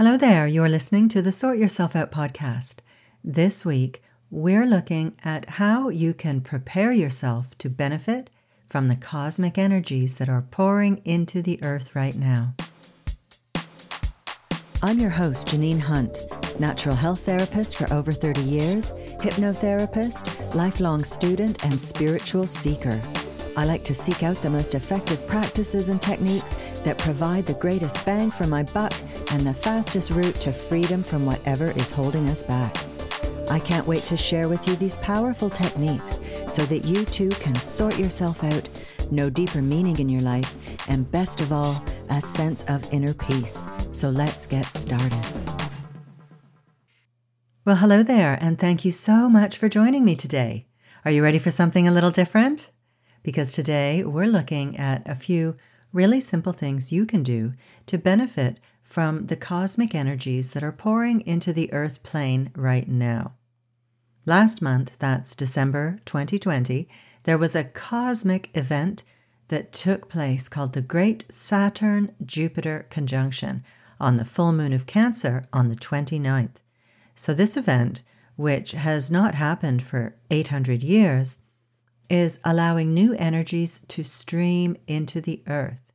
Hello there, you're listening to the Sort Yourself Out podcast. This week, we're looking at how you can prepare yourself to benefit from the cosmic energies that are pouring into the earth right now. I'm your host, Janine Hunt, natural health therapist for over 30 years, hypnotherapist, lifelong student, and spiritual seeker. I like to seek out the most effective practices and techniques that provide the greatest bang for my buck and the fastest route to freedom from whatever is holding us back. I can't wait to share with you these powerful techniques so that you too can sort yourself out, know deeper meaning in your life, and best of all, a sense of inner peace. So let's get started. Well, hello there, and thank you so much for joining me today. Are you ready for something a little different? Because today we're looking at a few really simple things you can do to benefit from the cosmic energies that are pouring into the earth plane right now. Last month, that's December 2020, there was a cosmic event that took place called the Great Saturn Jupiter Conjunction on the full moon of Cancer on the 29th. So, this event, which has not happened for 800 years, is allowing new energies to stream into the earth.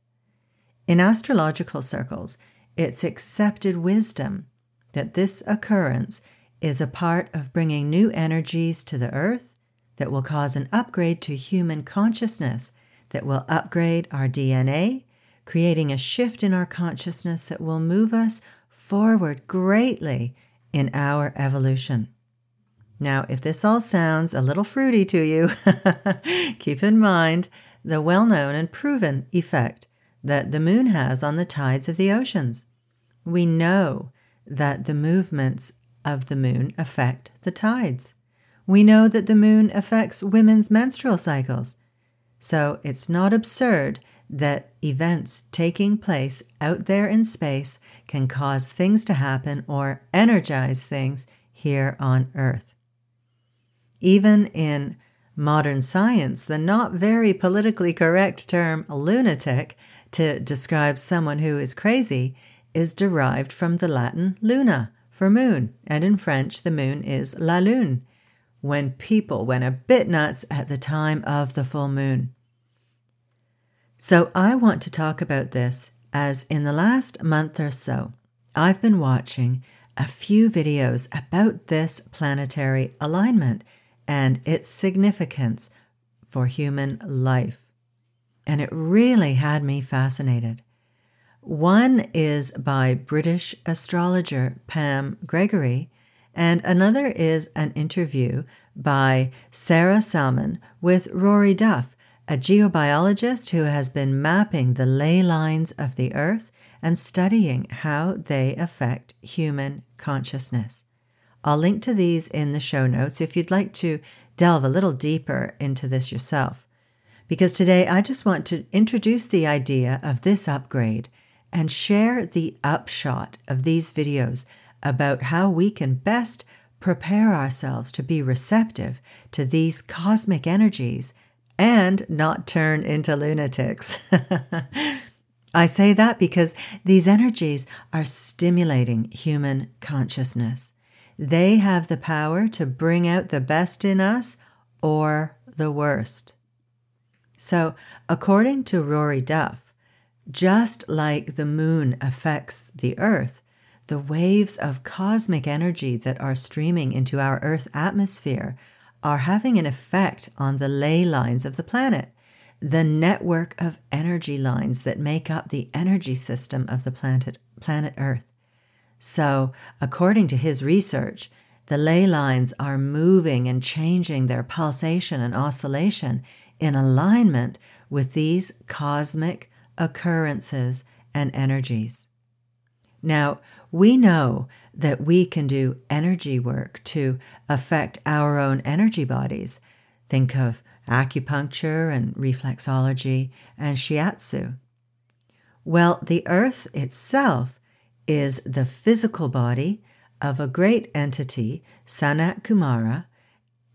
In astrological circles, it's accepted wisdom that this occurrence is a part of bringing new energies to the earth that will cause an upgrade to human consciousness, that will upgrade our DNA, creating a shift in our consciousness that will move us forward greatly in our evolution. Now, if this all sounds a little fruity to you, keep in mind the well known and proven effect that the moon has on the tides of the oceans. We know that the movements of the moon affect the tides. We know that the moon affects women's menstrual cycles. So it's not absurd that events taking place out there in space can cause things to happen or energize things here on Earth. Even in modern science, the not very politically correct term lunatic to describe someone who is crazy is derived from the Latin luna for moon, and in French, the moon is la lune, when people went a bit nuts at the time of the full moon. So, I want to talk about this as in the last month or so, I've been watching a few videos about this planetary alignment and its significance for human life. And it really had me fascinated. One is by British astrologer Pam Gregory, and another is an interview by Sarah Salmon with Rory Duff, a geobiologist who has been mapping the ley lines of the Earth and studying how they affect human consciousness. I'll link to these in the show notes if you'd like to delve a little deeper into this yourself. Because today I just want to introduce the idea of this upgrade and share the upshot of these videos about how we can best prepare ourselves to be receptive to these cosmic energies and not turn into lunatics. I say that because these energies are stimulating human consciousness. They have the power to bring out the best in us or the worst. So, according to Rory Duff, just like the moon affects the earth, the waves of cosmic energy that are streaming into our earth atmosphere are having an effect on the ley lines of the planet, the network of energy lines that make up the energy system of the planet, planet Earth. So, according to his research, the ley lines are moving and changing their pulsation and oscillation in alignment with these cosmic occurrences and energies. Now, we know that we can do energy work to affect our own energy bodies. Think of acupuncture and reflexology and shiatsu. Well, the earth itself is the physical body of a great entity, Sanat Kumara,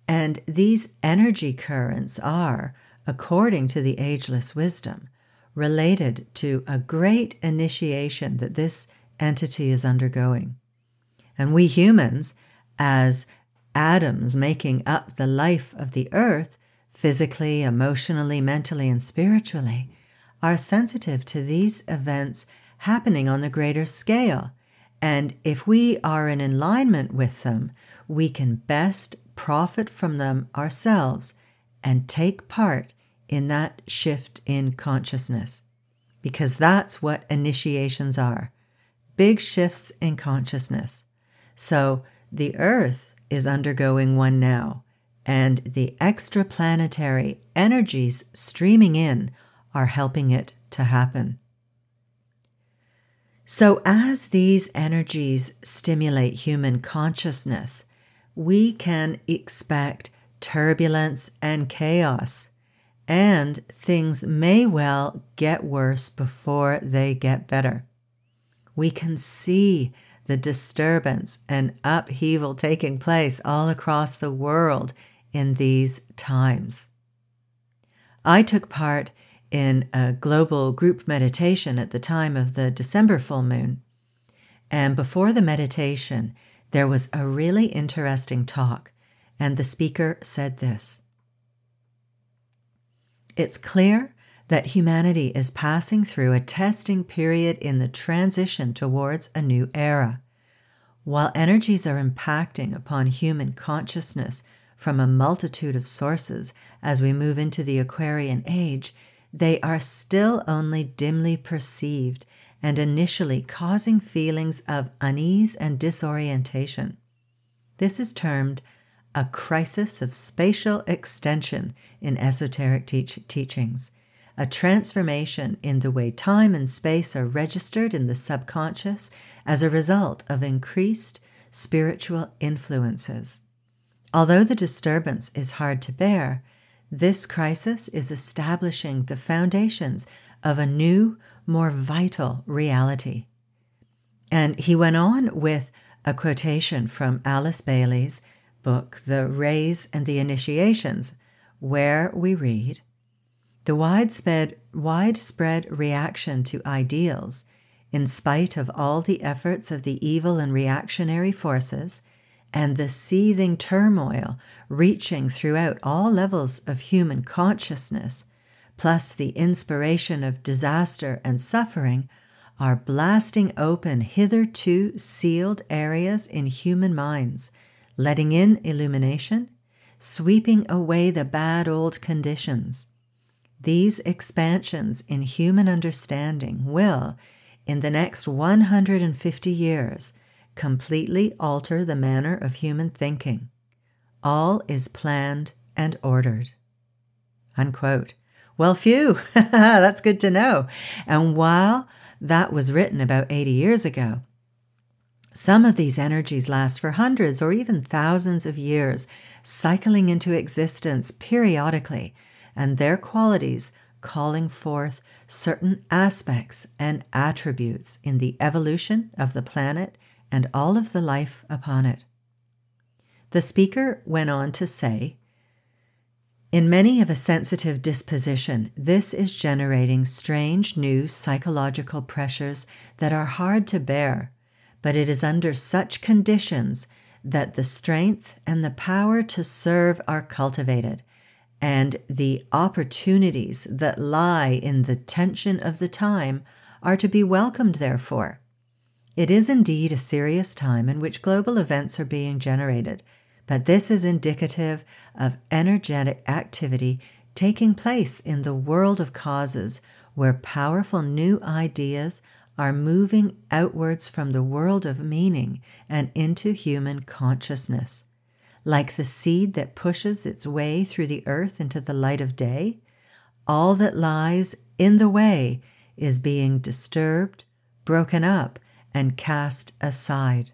and these energy currents are, according to the ageless wisdom, related to a great initiation that this entity is undergoing. And we humans, as atoms making up the life of the earth, physically, emotionally, mentally, and spiritually, are sensitive to these events happening on the greater scale. And if we are in alignment with them, we can best profit from them ourselves and take part in that shift in consciousness. Because that's what initiations are big shifts in consciousness. So the Earth is undergoing one now, and the extraplanetary energies streaming in are helping it to happen. So, as these energies stimulate human consciousness, we can expect turbulence and chaos, and things may well get worse before they get better. We can see the disturbance and upheaval taking place all across the world in these times. I took part in a global group meditation at the time of the December full moon. And before the meditation, there was a really interesting talk, and the speaker said this It's clear that humanity is passing through a testing period in the transition towards a new era. While energies are impacting upon human consciousness from a multitude of sources as we move into the Aquarian age, they are still only dimly perceived and initially causing feelings of unease and disorientation. This is termed a crisis of spatial extension in esoteric teach- teachings, a transformation in the way time and space are registered in the subconscious as a result of increased spiritual influences. Although the disturbance is hard to bear, this crisis is establishing the foundations of a new, more vital reality. And he went on with a quotation from Alice Bailey's book, The Rays and the Initiations, where we read The widespread, widespread reaction to ideals, in spite of all the efforts of the evil and reactionary forces, and the seething turmoil reaching throughout all levels of human consciousness, plus the inspiration of disaster and suffering, are blasting open hitherto sealed areas in human minds, letting in illumination, sweeping away the bad old conditions. These expansions in human understanding will, in the next 150 years, completely alter the manner of human thinking. All is planned and ordered. Unquote. Well, phew, that's good to know. And while that was written about 80 years ago, some of these energies last for hundreds or even thousands of years, cycling into existence periodically, and their qualities calling forth certain aspects and attributes in the evolution of the planet and all of the life upon it. The speaker went on to say, in many of a sensitive disposition, this is generating strange new psychological pressures that are hard to bear, but it is under such conditions that the strength and the power to serve are cultivated, and the opportunities that lie in the tension of the time are to be welcomed, therefore. It is indeed a serious time in which global events are being generated, but this is indicative of energetic activity taking place in the world of causes where powerful new ideas are moving outwards from the world of meaning and into human consciousness. Like the seed that pushes its way through the earth into the light of day, all that lies in the way is being disturbed, broken up, and cast aside.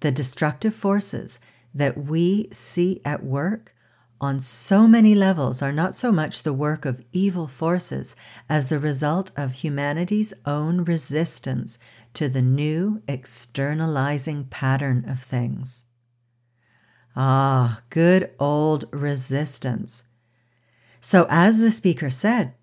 The destructive forces that we see at work on so many levels are not so much the work of evil forces as the result of humanity's own resistance to the new externalizing pattern of things. Ah, good old resistance. So, as the speaker said,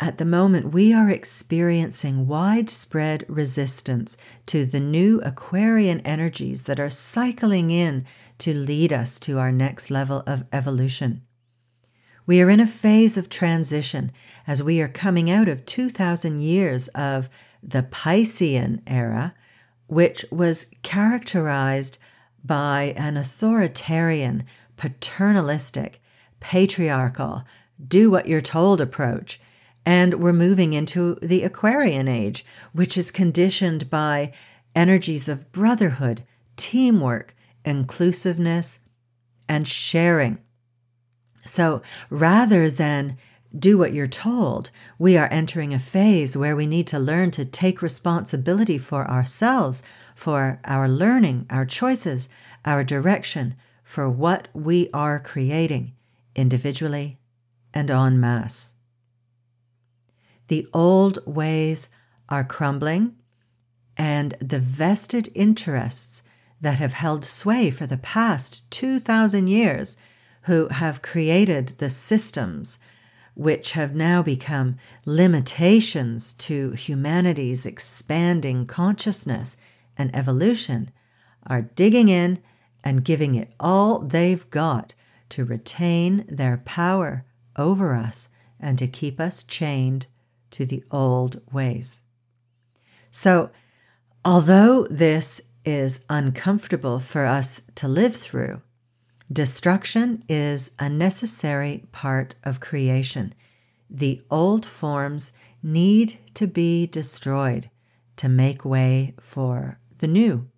at the moment we are experiencing widespread resistance to the new Aquarian energies that are cycling in to lead us to our next level of evolution. We are in a phase of transition as we are coming out of 2,000 years of the Piscean era, which was characterized by an authoritarian, paternalistic, patriarchal, do what you're told approach. And we're moving into the Aquarian age, which is conditioned by energies of brotherhood, teamwork, inclusiveness, and sharing. So rather than do what you're told, we are entering a phase where we need to learn to take responsibility for ourselves, for our learning, our choices, our direction, for what we are creating individually and en masse. The old ways are crumbling, and the vested interests that have held sway for the past 2,000 years, who have created the systems which have now become limitations to humanity's expanding consciousness and evolution, are digging in and giving it all they've got to retain their power over us and to keep us chained to the old ways. So, although this is uncomfortable for us to live through, destruction is a necessary part of creation. The old forms need to be destroyed to make way for the new.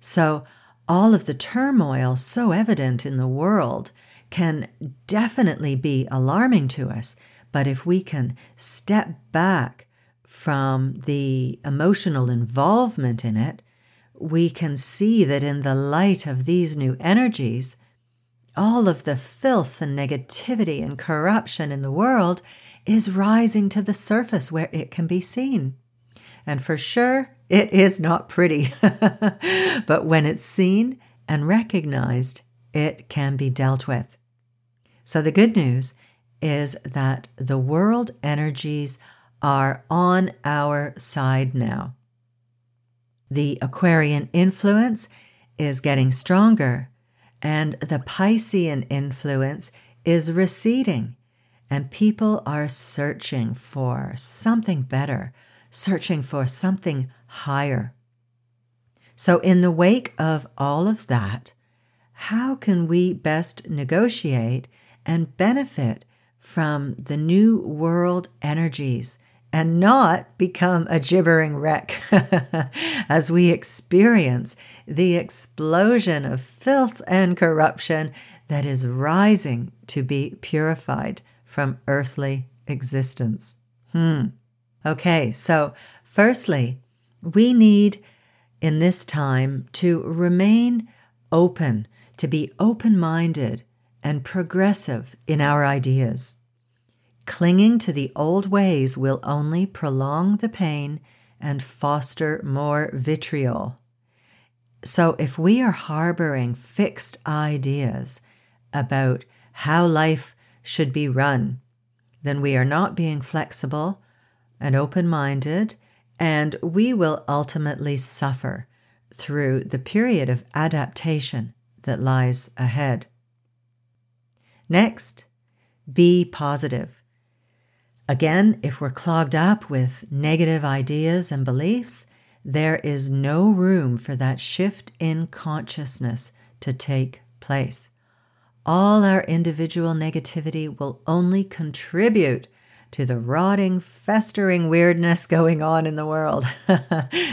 So, all of the turmoil so evident in the world can definitely be alarming to us. But if we can step back from the emotional involvement in it, we can see that in the light of these new energies, all of the filth and negativity and corruption in the world is rising to the surface where it can be seen. And for sure, it is not pretty. but when it's seen and recognized, it can be dealt with. So the good news is that the world energies are on our side now. The Aquarian influence is getting stronger, and the Piscean influence is receding, and people are searching for something better, searching for something higher. So, in the wake of all of that, how can we best negotiate and benefit from the new world energies and not become a gibbering wreck as we experience the explosion of filth and corruption that is rising to be purified from earthly existence. Hmm. Okay, so firstly, we need in this time to remain open, to be open minded and progressive in our ideas. Clinging to the old ways will only prolong the pain and foster more vitriol. So, if we are harboring fixed ideas about how life should be run, then we are not being flexible and open minded, and we will ultimately suffer through the period of adaptation that lies ahead. Next, be positive. Again, if we're clogged up with negative ideas and beliefs, there is no room for that shift in consciousness to take place. All our individual negativity will only contribute to the rotting, festering weirdness going on in the world.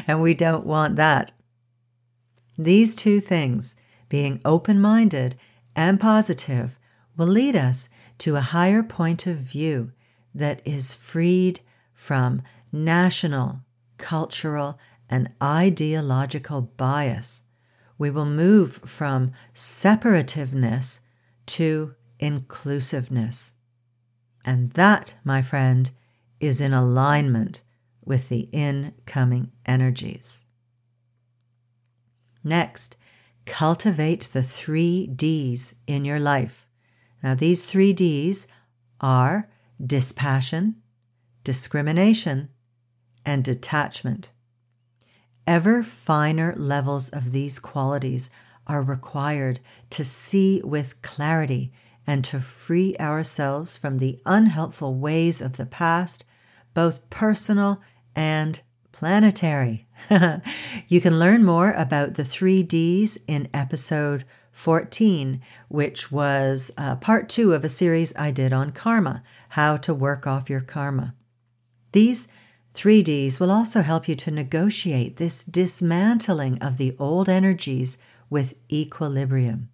and we don't want that. These two things, being open minded and positive, will lead us to a higher point of view that is freed from national, cultural, and ideological bias. We will move from separativeness to inclusiveness. And that, my friend, is in alignment with the incoming energies. Next, cultivate the three D's in your life. Now, these three D's are dispassion, discrimination, and detachment. Ever finer levels of these qualities are required to see with clarity and to free ourselves from the unhelpful ways of the past, both personal and planetary. you can learn more about the three Ds in episode 14, which was uh, part two of a series I did on karma, how to work off your karma. These three Ds will also help you to negotiate this dismantling of the old energies with equilibrium.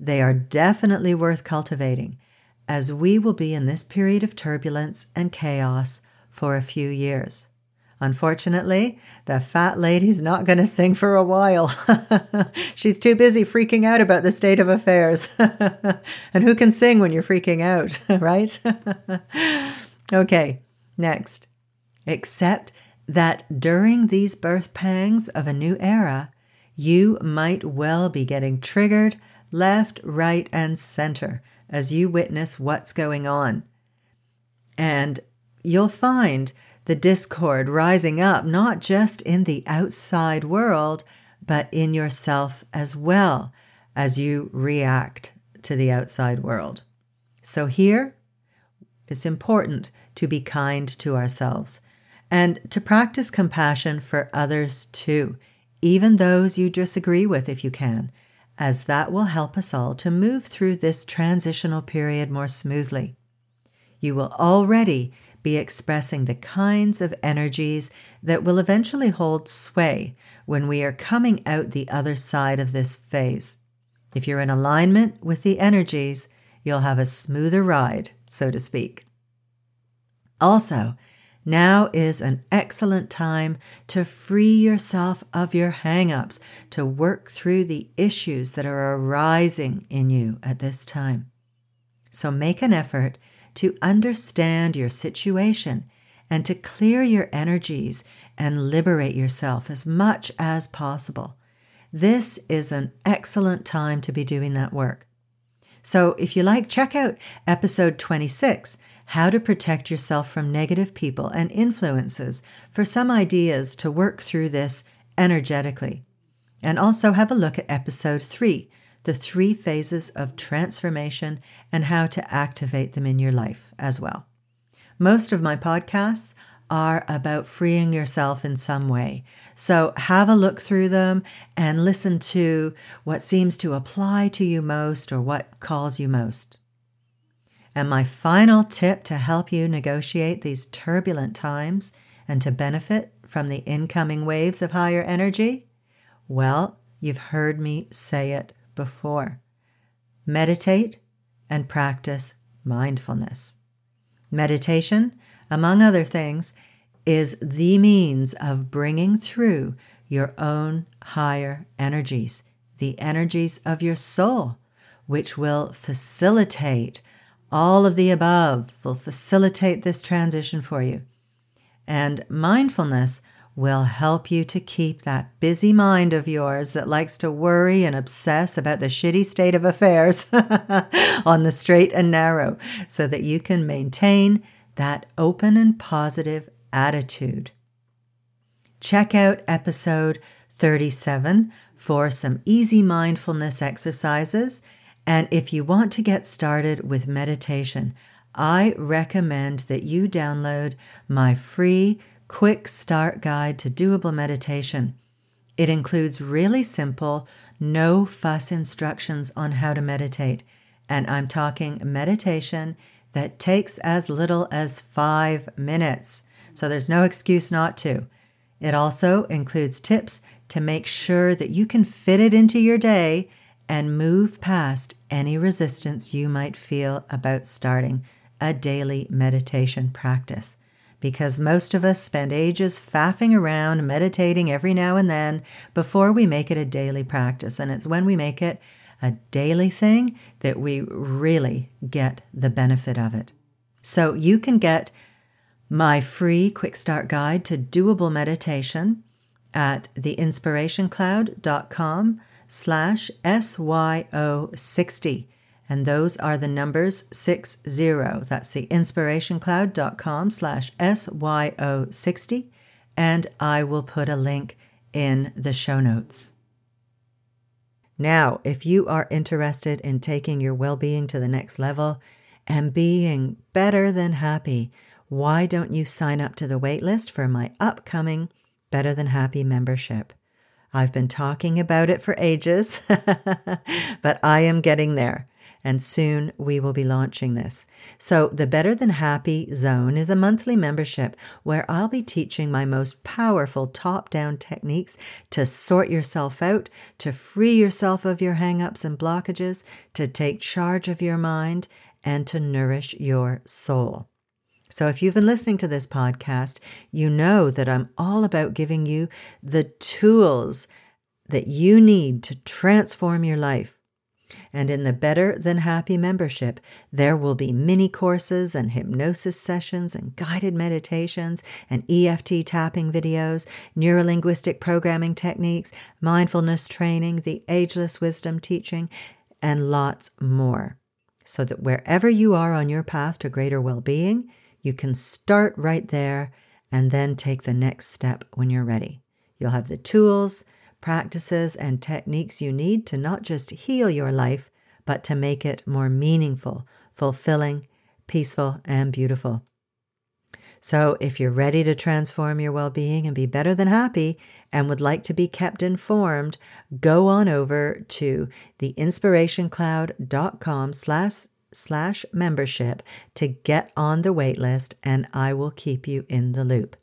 They are definitely worth cultivating, as we will be in this period of turbulence and chaos for a few years. Unfortunately, the fat lady's not going to sing for a while. She's too busy freaking out about the state of affairs. and who can sing when you're freaking out, right? okay, next. Accept that during these birth pangs of a new era, you might well be getting triggered left, right, and center as you witness what's going on. And you'll find the discord rising up not just in the outside world, but in yourself as well as you react to the outside world. So, here it's important to be kind to ourselves and to practice compassion for others too, even those you disagree with if you can, as that will help us all to move through this transitional period more smoothly. You will already be expressing the kinds of energies that will eventually hold sway when we are coming out the other side of this phase. If you're in alignment with the energies, you'll have a smoother ride, so to speak. Also, now is an excellent time to free yourself of your hang ups, to work through the issues that are arising in you at this time. So make an effort to understand your situation and to clear your energies and liberate yourself as much as possible. This is an excellent time to be doing that work. So, if you like, check out episode 26 How to Protect Yourself from Negative People and Influences for some ideas to work through this energetically. And also have a look at episode 3 the three phases of transformation and how to activate them in your life as well. Most of my podcasts are about freeing yourself in some way. So have a look through them and listen to what seems to apply to you most or what calls you most. And my final tip to help you negotiate these turbulent times and to benefit from the incoming waves of higher energy? Well, you've heard me say it before. Meditate and practice mindfulness. Meditation, among other things, is the means of bringing through your own higher energies, the energies of your soul, which will facilitate all of the above, will facilitate this transition for you. And mindfulness will help you to keep that busy mind of yours that likes to worry and obsess about the shitty state of affairs on the straight and narrow so that you can maintain that open and positive attitude. Check out episode 37 for some easy mindfulness exercises. And if you want to get started with meditation, I recommend that you download my free quick start guide to doable meditation. It includes really simple, no fuss instructions on how to meditate. And I'm talking meditation that takes as little as five minutes. So there's no excuse not to. It also includes tips to make sure that you can fit it into your day and move past any resistance you might feel about starting a daily meditation practice because most of us spend ages faffing around, meditating every now and then before we make it a daily practice. And it's when we make it a daily thing that we really get the benefit of it. So you can get my free quick start guide to doable meditation at theinspirationcloud.com slash SYO60. And those are the numbers 60. That's the inspirationcloud.com slash SYO60. And I will put a link in the show notes. Now, if you are interested in taking your well being to the next level and being better than happy, why don't you sign up to the waitlist for my upcoming Better Than Happy membership? I've been talking about it for ages, but I am getting there and soon we will be launching this. So, the Better Than Happy Zone is a monthly membership where I'll be teaching my most powerful top down techniques to sort yourself out, to free yourself of your hangups and blockages, to take charge of your mind, and to nourish your soul. So, if you've been listening to this podcast, you know that I'm all about giving you the tools that you need to transform your life and in the Better Than Happy membership, there will be mini courses and hypnosis sessions and guided meditations and EFT tapping videos, neurolinguistic programming techniques, mindfulness training, the ageless wisdom teaching, and lots more. So that wherever you are on your path to greater well being, you can start right there and then take the next step when you're ready. You'll have the tools, practices, and techniques you need to not just heal your life, but to make it more meaningful, fulfilling, peaceful, and beautiful. So, if you're ready to transform your well being and be better than happy and would like to be kept informed, go on over to theinspirationcloud.com slash slash membership to get on the waitlist and I will keep you in the loop.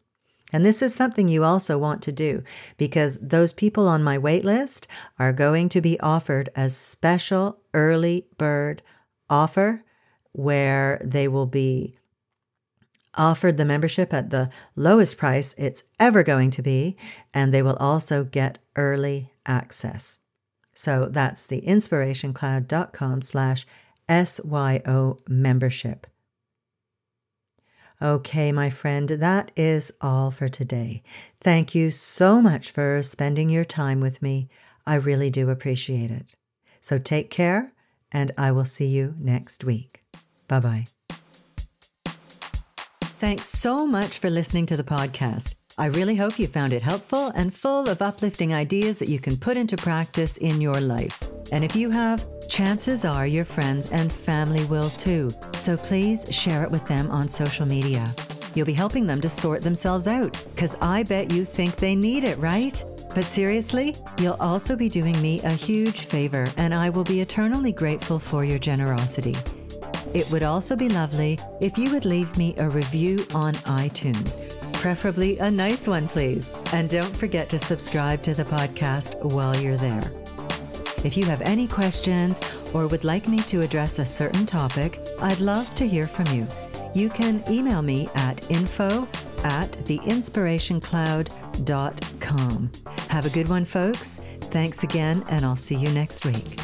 And this is something you also want to do because those people on my wait list are going to be offered a special early bird offer where they will be offered the membership at the lowest price it's ever going to be, and they will also get early access. So that's the inspirationcloud.com slash SYO membership. Okay, my friend, that is all for today. Thank you so much for spending your time with me. I really do appreciate it. So take care, and I will see you next week. Bye bye. Thanks so much for listening to the podcast. I really hope you found it helpful and full of uplifting ideas that you can put into practice in your life. And if you have, chances are your friends and family will too. So please share it with them on social media. You'll be helping them to sort themselves out, because I bet you think they need it, right? But seriously, you'll also be doing me a huge favor, and I will be eternally grateful for your generosity. It would also be lovely if you would leave me a review on iTunes, preferably a nice one, please. And don't forget to subscribe to the podcast while you're there. If you have any questions or would like me to address a certain topic, I'd love to hear from you. You can email me at info at theinspirationcloud.com. Have a good one, folks. Thanks again, and I'll see you next week.